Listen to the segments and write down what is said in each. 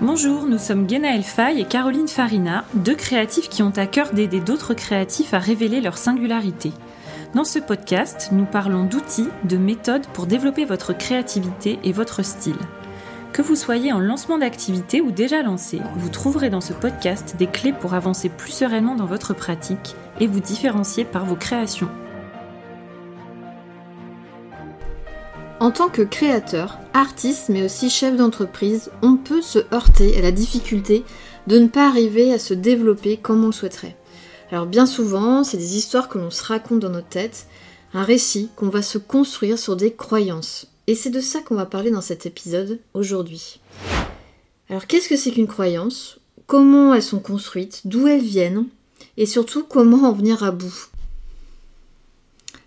Bonjour, nous sommes Genaël Fay et Caroline Farina, deux créatifs qui ont à cœur d'aider d'autres créatifs à révéler leur singularité. Dans ce podcast, nous parlons d'outils, de méthodes pour développer votre créativité et votre style. Que vous soyez en lancement d'activité ou déjà lancé, vous trouverez dans ce podcast des clés pour avancer plus sereinement dans votre pratique et vous différencier par vos créations. En tant que créateur, artiste mais aussi chef d'entreprise, on peut se heurter à la difficulté de ne pas arriver à se développer comme on le souhaiterait. Alors bien souvent, c'est des histoires que l'on se raconte dans notre tête, un récit qu'on va se construire sur des croyances. Et c'est de ça qu'on va parler dans cet épisode aujourd'hui. Alors qu'est-ce que c'est qu'une croyance? Comment elles sont construites? D'où elles viennent? Et surtout comment en venir à bout?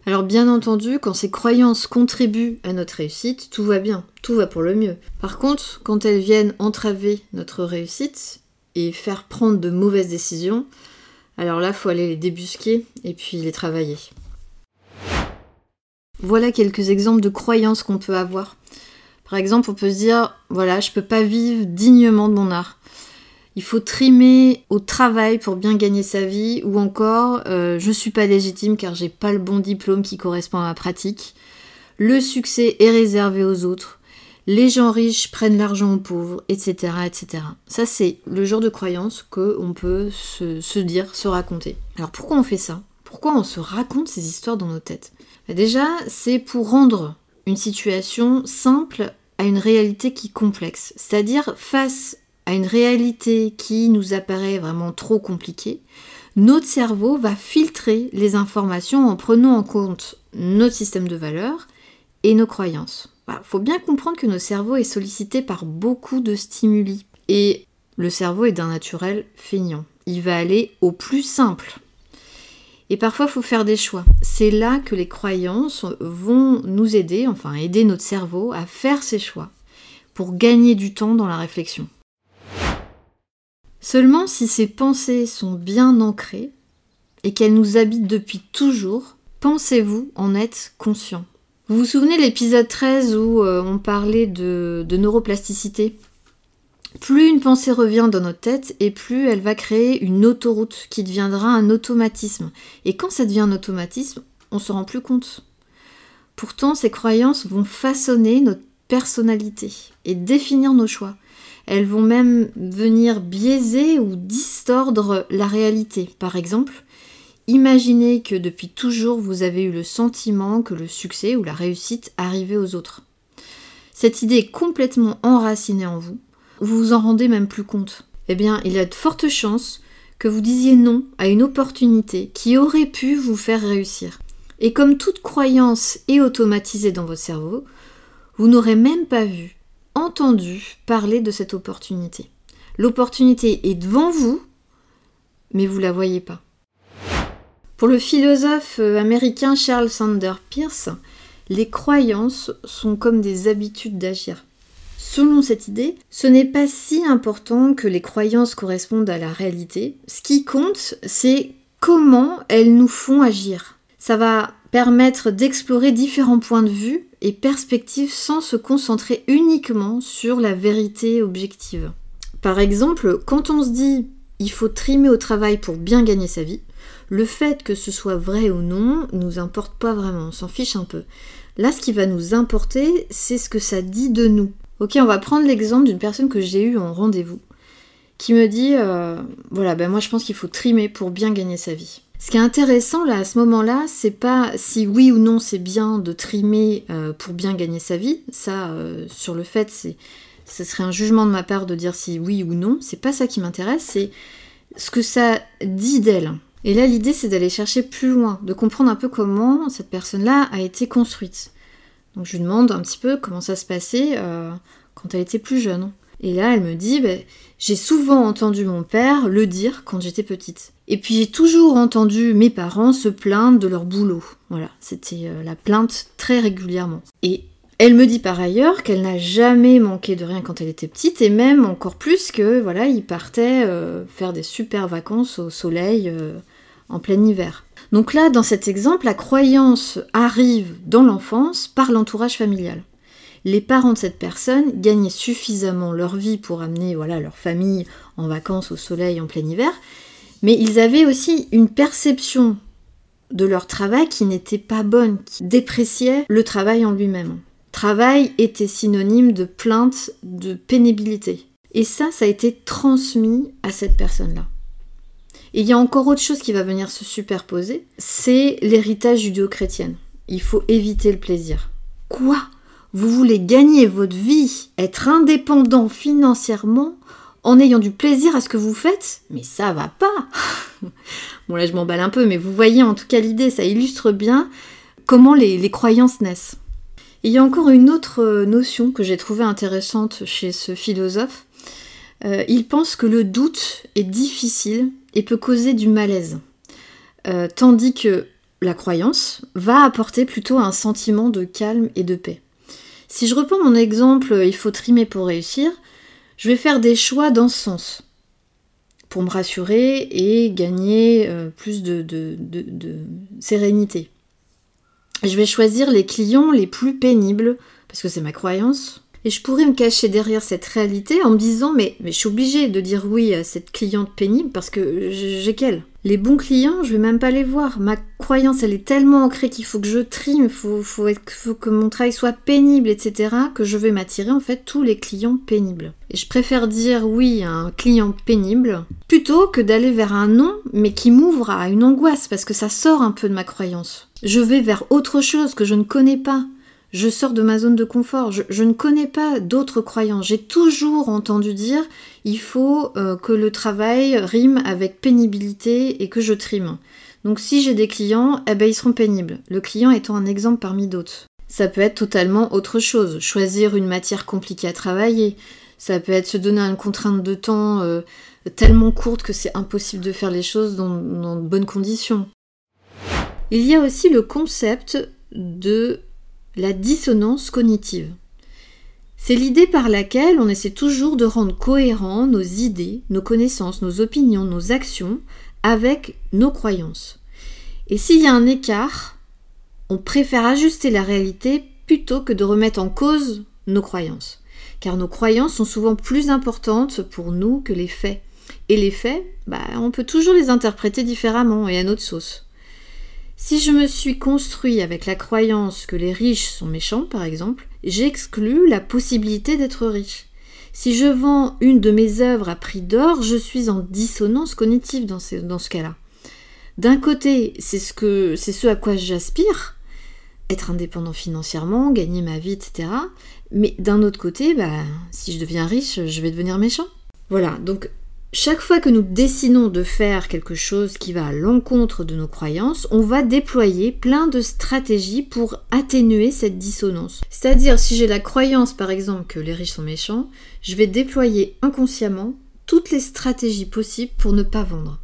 Alors bien entendu, quand ces croyances contribuent à notre réussite, tout va bien, tout va pour le mieux. Par contre, quand elles viennent entraver notre réussite et faire prendre de mauvaises décisions, alors là, faut aller les débusquer et puis les travailler. Voilà quelques exemples de croyances qu'on peut avoir. Par exemple, on peut se dire, voilà, je peux pas vivre dignement de mon art il faut trimer au travail pour bien gagner sa vie, ou encore euh, je suis pas légitime car j'ai pas le bon diplôme qui correspond à ma pratique. Le succès est réservé aux autres. Les gens riches prennent l'argent aux pauvres, etc., etc. Ça, c'est le genre de croyance qu'on peut se, se, dire, se raconter. Alors pourquoi on fait ça? Pourquoi on se raconte ces histoires dans nos têtes? Bah, Déjà, c'est pour rendre une situation simple à une réalité qui est complexe. C'est-à-dire face à une réalité qui nous apparaît vraiment trop compliquée, notre cerveau va filtrer les informations en prenant en compte notre système de valeurs et nos croyances. Il faut bien comprendre que notre cerveau est sollicité par beaucoup de stimuli et le cerveau est d'un naturel feignant. Il va aller au plus simple. Et parfois, il faut faire des choix. C'est là que les croyances vont nous aider, enfin aider notre cerveau à faire ces choix pour gagner du temps dans la réflexion. Seulement si ces pensées sont bien ancrées et qu'elles nous habitent depuis toujours, pensez-vous en être conscient? Vous vous souvenez de l'épisode 13 où euh, on parlait de, neuroplasticité? Plus une pensée revient dans notre tête et plus elle va créer une autoroute qui deviendra un automatisme. Et quand ça devient un automatisme, on se rend plus compte. Pourtant, ces croyances vont façonner notre personnalité et définir nos choix. Elles vont même venir biaiser ou distordre la réalité. Par exemple, imaginez que depuis toujours vous avez eu le sentiment que le succès ou la réussite arrivait aux autres. Cette idée est complètement enracinée en vous. Vous vous en rendez même plus compte. Eh bien, il y a de fortes chances que vous disiez non à une opportunité qui aurait pu vous faire réussir. Et comme toute croyance est automatisée dans votre cerveau, vous n'aurez même pas vu entendu parler de cette opportunité. L'opportunité est devant vous, mais vous la voyez pas. Pour le philosophe euh, américain Charles Sanders Peirce, les croyances sont comme des habitudes d'agir. Selon cette idée, ce n'est pas si important que les croyances correspondent à la réalité. Ce qui compte, c'est comment elles nous font agir. Ça va permettre d'explorer différents points de vue et perspectives sans se concentrer uniquement sur la vérité objective. Par exemple, quand on se dit il faut trimer au travail pour bien gagner sa vie, le fait que ce soit vrai ou non nous importe pas vraiment, on s'en fiche un peu. Là, ce qui va nous importer, c'est ce que ça dit de nous. Ok, on va prendre l'exemple d'une personne que j'ai eue en rendez-vous, qui me dit, euh, voilà, ben moi je pense qu'il faut trimer pour bien gagner sa vie. Ce qui est intéressant là à ce moment-là, c'est pas si oui ou non c'est bien de trimer euh, pour bien gagner sa vie. Ça, euh, sur le fait, c'est, ce serait un jugement de ma part de dire si oui ou non. C'est pas ça qui m'intéresse, c'est ce que ça dit d'elle. Et là, l'idée, c'est d'aller chercher plus loin, de comprendre un peu comment cette personne-là a été construite. Donc, je lui demande un petit peu comment ça se passait euh, quand elle était plus jeune. Et là, elle me dit, bah, j'ai souvent entendu mon père le dire quand j'étais petite. Et puis j'ai toujours entendu mes parents se plaindre de leur boulot. Voilà, c'était euh, la plainte très régulièrement. Et elle me dit par ailleurs qu'elle n'a jamais manqué de rien quand elle était petite, et même encore plus que voilà, ils partaient euh, faire des super vacances au soleil euh, en plein hiver. Donc là, dans cet exemple, la croyance arrive dans l'enfance par l'entourage familial. les parents de cette personne gagnaient suffisamment leur vie pour amener voilà, leur famille en vacances au soleil en plein hiver, mais ils avaient aussi une perception de leur travail qui n'était pas bonne, qui dépréciait le travail en lui-même. Travail était synonyme de plainte, de pénibilité. Et ça, ça a été transmis à cette personne-là. Et il y a encore autre chose qui va venir se superposer, c'est l'héritage judéo-chrétien. Il faut éviter le plaisir. Quoi? Vous voulez gagner votre vie, être indépendant financièrement en ayant du plaisir à ce que vous faites Mais ça va pas Bon là je m'emballe un peu, mais vous voyez en tout cas l'idée, ça illustre bien comment les, croyances naissent. il y a encore une autre euh, notion que j'ai trouvée intéressante chez ce philosophe. Euh, il pense que le doute est difficile et peut causer du malaise. Euh, tandis que la croyance va apporter plutôt un sentiment de calme et de paix. Si je reprends mon exemple, il faut trimer pour réussir, je vais faire des choix dans ce sens pour me rassurer et gagner euh, plus de, sérénité. Je vais choisir les clients les plus pénibles, parce que c'est ma croyance, et je pourrais me cacher derrière cette réalité en me disant mais, mais je suis obligée de dire oui à cette cliente pénible parce que j'ai qu'elle. Les bons clients, je vais même pas les voir. Croyance, elle est tellement ancrée qu'il faut que je trime, il faut, que mon travail soit pénible, etc., que je vais m'attirer en fait tous les clients pénibles. Et je préfère dire oui à un client pénible plutôt que d'aller vers un non, mais qui m'ouvre à une angoisse parce que ça sort un peu de ma croyance. Je vais vers autre chose que je ne connais pas je sors de ma zone de confort. Je, ne connais pas d'autres croyances. J'ai toujours entendu dire il faut euh, que le travail rime avec pénibilité et que je trime. Donc si j'ai des clients, eh ben ils seront pénibles. Le client étant un exemple parmi d'autres. Ça peut être totalement autre chose. Choisir une matière compliquée à travailler. Ça peut être se donner une contrainte de temps euh, tellement courte que c'est impossible de faire les choses dans de bonnes conditions. Il y a aussi le concept de la dissonance cognitive. C'est l'idée par laquelle on essaie toujours de rendre cohérents nos idées, nos connaissances, nos opinions, nos actions avec nos croyances. Et s'il y a un écart, on préfère ajuster la réalité plutôt que de remettre en cause nos croyances. Car nos croyances sont souvent plus importantes pour nous que les faits. Et les faits, bah, on peut toujours les interpréter différemment et à notre sauce. Si je me suis construit avec la croyance que les riches sont méchants, par exemple, j'exclus la possibilité d'être riche. Si je vends une de mes œuvres à prix d'or, je suis en dissonance cognitive dans ce, cas-là. D'un côté, c'est ce, que, c'est ce à quoi j'aspire, être indépendant financièrement, gagner ma vie, etc. Mais d'un autre côté, bah, si je deviens riche, je vais devenir méchant. Voilà, donc chaque fois que nous décidons de faire quelque chose qui va à l'encontre de nos croyances, on va déployer plein de stratégies pour atténuer cette dissonance. C'est-à-dire, si j'ai la croyance par exemple que les riches sont méchants, je vais déployer inconsciemment toutes les stratégies possibles pour ne pas vendre.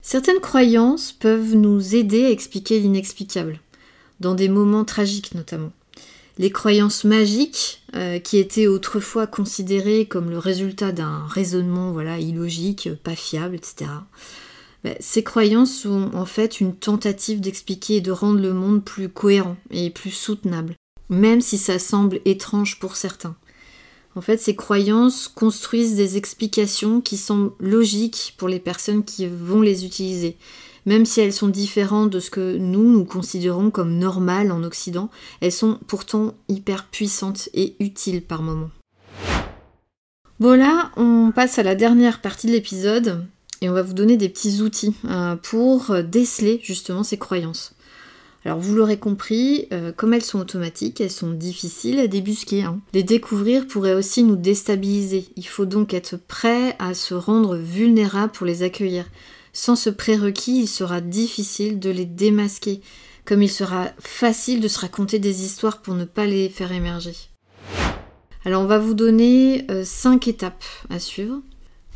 Certaines croyances peuvent nous aider à expliquer l'inexplicable, dans des moments tragiques notamment les croyances magiques, euh, qui étaient autrefois considérées comme le résultat d'un raisonnement voilà, illogique, pas fiable, etc. Ben, ces croyances sont en fait une tentative d'expliquer et de rendre le monde plus cohérent et plus soutenable, même si ça semble étrange pour certains. En fait, ces croyances construisent des explications qui sont logiques pour les personnes qui vont les utiliser même si elles sont différentes de ce que nous, nous considérons comme normal en Occident, elles sont pourtant hyper puissantes et utiles par moments. Bon là, on passe à la dernière partie de l'épisode et on va vous donner des petits outils euh, pour déceler justement ces croyances. Alors vous l'aurez compris, euh, comme elles sont automatiques, elles sont difficiles à débusquer. Hein. Les découvrir pourrait aussi nous déstabiliser. Il faut donc être prêt à se rendre vulnérable pour les accueillir. Sans ce prérequis, il sera difficile de les démasquer, comme il sera facile de se raconter des histoires pour ne pas les faire émerger. Alors on va vous donner 5 euh, étapes à suivre.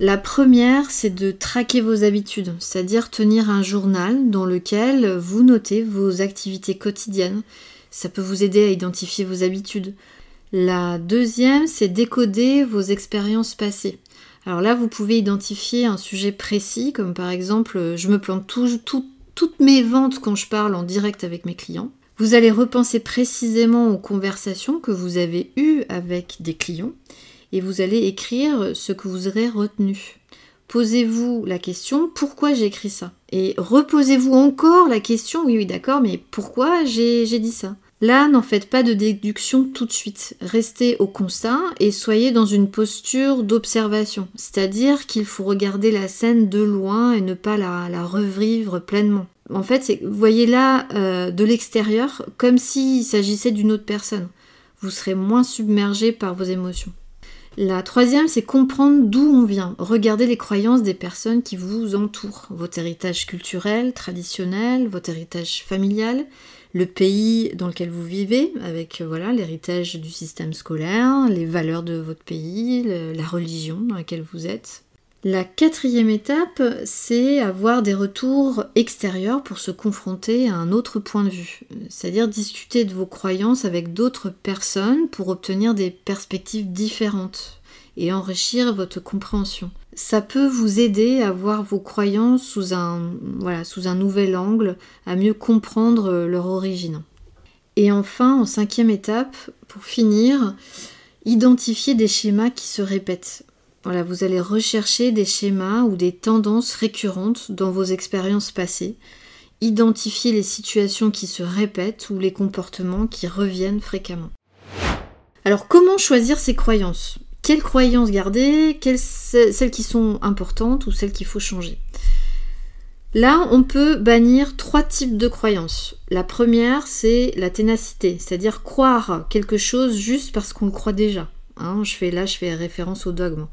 La première, c'est de traquer vos habitudes, c'est-à-dire tenir un journal dans lequel vous notez vos activités quotidiennes. Ça peut vous aider à identifier vos habitudes. La deuxième, c'est décoder vos expériences passées. Alors là, vous pouvez identifier un sujet précis, comme par exemple, euh, je me plante toutes mes ventes quand je parle en direct avec mes clients. Vous allez repenser précisément aux conversations que vous avez eues avec des clients et vous allez écrire ce que vous aurez retenu. Posez-vous la question pourquoi j'ai écrit ça? Et reposez-vous encore la question oui, oui, d'accord, mais pourquoi j'ai dit ça? Là, n'en faites pas de déduction tout de suite. Restez au constat et soyez dans une posture d'observation. C'est-à-dire qu'il faut regarder la scène de loin et ne pas la, revivre pleinement. En fait, voyez là euh, de l'extérieur comme s'il s'agissait d'une autre personne. Vous serez moins submergé par vos émotions. La troisième, c'est comprendre d'où on vient. Regardez les croyances des personnes qui vous entourent. Votre héritage culturel, traditionnel, votre héritage familial, le pays dans lequel vous vivez, avec euh, voilà l'héritage du système scolaire, les valeurs de votre pays, la religion dans laquelle vous êtes. La quatrième étape, c'est avoir des retours extérieurs pour se confronter à un autre point de vue, c'est-à-dire discuter de vos croyances avec d'autres personnes pour obtenir des perspectives différentes et enrichir votre compréhension. Ça peut vous aider à voir vos croyances sous un, voilà, nouvel angle, à mieux comprendre leur origine. Et enfin, en cinquième étape, pour finir, identifier des schémas qui se répètent. Voilà, vous allez rechercher des schémas ou des tendances récurrentes dans vos expériences passées, identifier les situations qui se répètent ou les comportements qui reviennent fréquemment. Alors comment choisir ces croyances? Quelles croyances garder, quelles, celles qui sont importantes ou celles qu'il faut changer? Là, on peut bannir trois types de croyances. La première, c'est la ténacité, c'est-à-dire croire quelque chose juste parce qu'on le croit déjà. Hein, je fais là, je fais référence au dogme.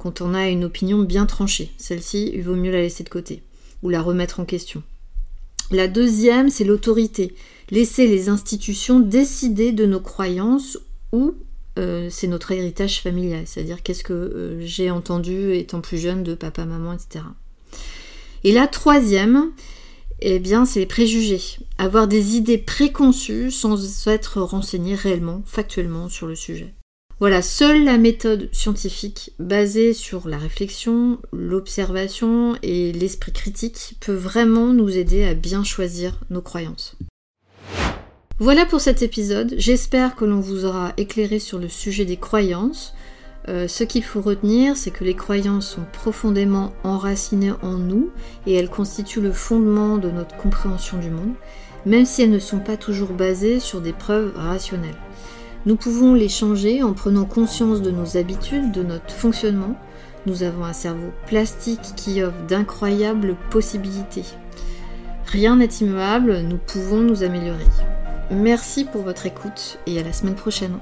Quand on a une opinion bien tranchée, celle-ci, il vaut mieux la laisser de côté ou la remettre en question. La deuxième, c'est l'autorité. Laisser les institutions décider de nos croyances ou euh, c'est notre héritage familial, c'est-à-dire qu'est-ce que euh, j'ai entendu étant plus jeune de papa, maman, etc. Et la troisième, eh bien, c'est les préjugés. Avoir des idées préconçues sans être renseigné réellement, factuellement sur le sujet. Voilà, seule la méthode scientifique basée sur la réflexion, l'observation et l'esprit critique peut vraiment nous aider à bien choisir nos croyances. Voilà pour cet épisode, j'espère que l'on vous aura éclairé sur le sujet des croyances. Euh, ce qu'il faut retenir, c'est que les croyances sont profondément enracinées en nous et elles constituent le fondement de notre compréhension du monde, même si elles ne sont pas toujours basées sur des preuves rationnelles. Nous pouvons les changer en prenant conscience de nos habitudes, de notre fonctionnement. Nous avons un cerveau plastique qui offre d'incroyables possibilités. Rien n'est immuable, nous pouvons nous améliorer. Merci pour votre écoute et à la semaine prochaine.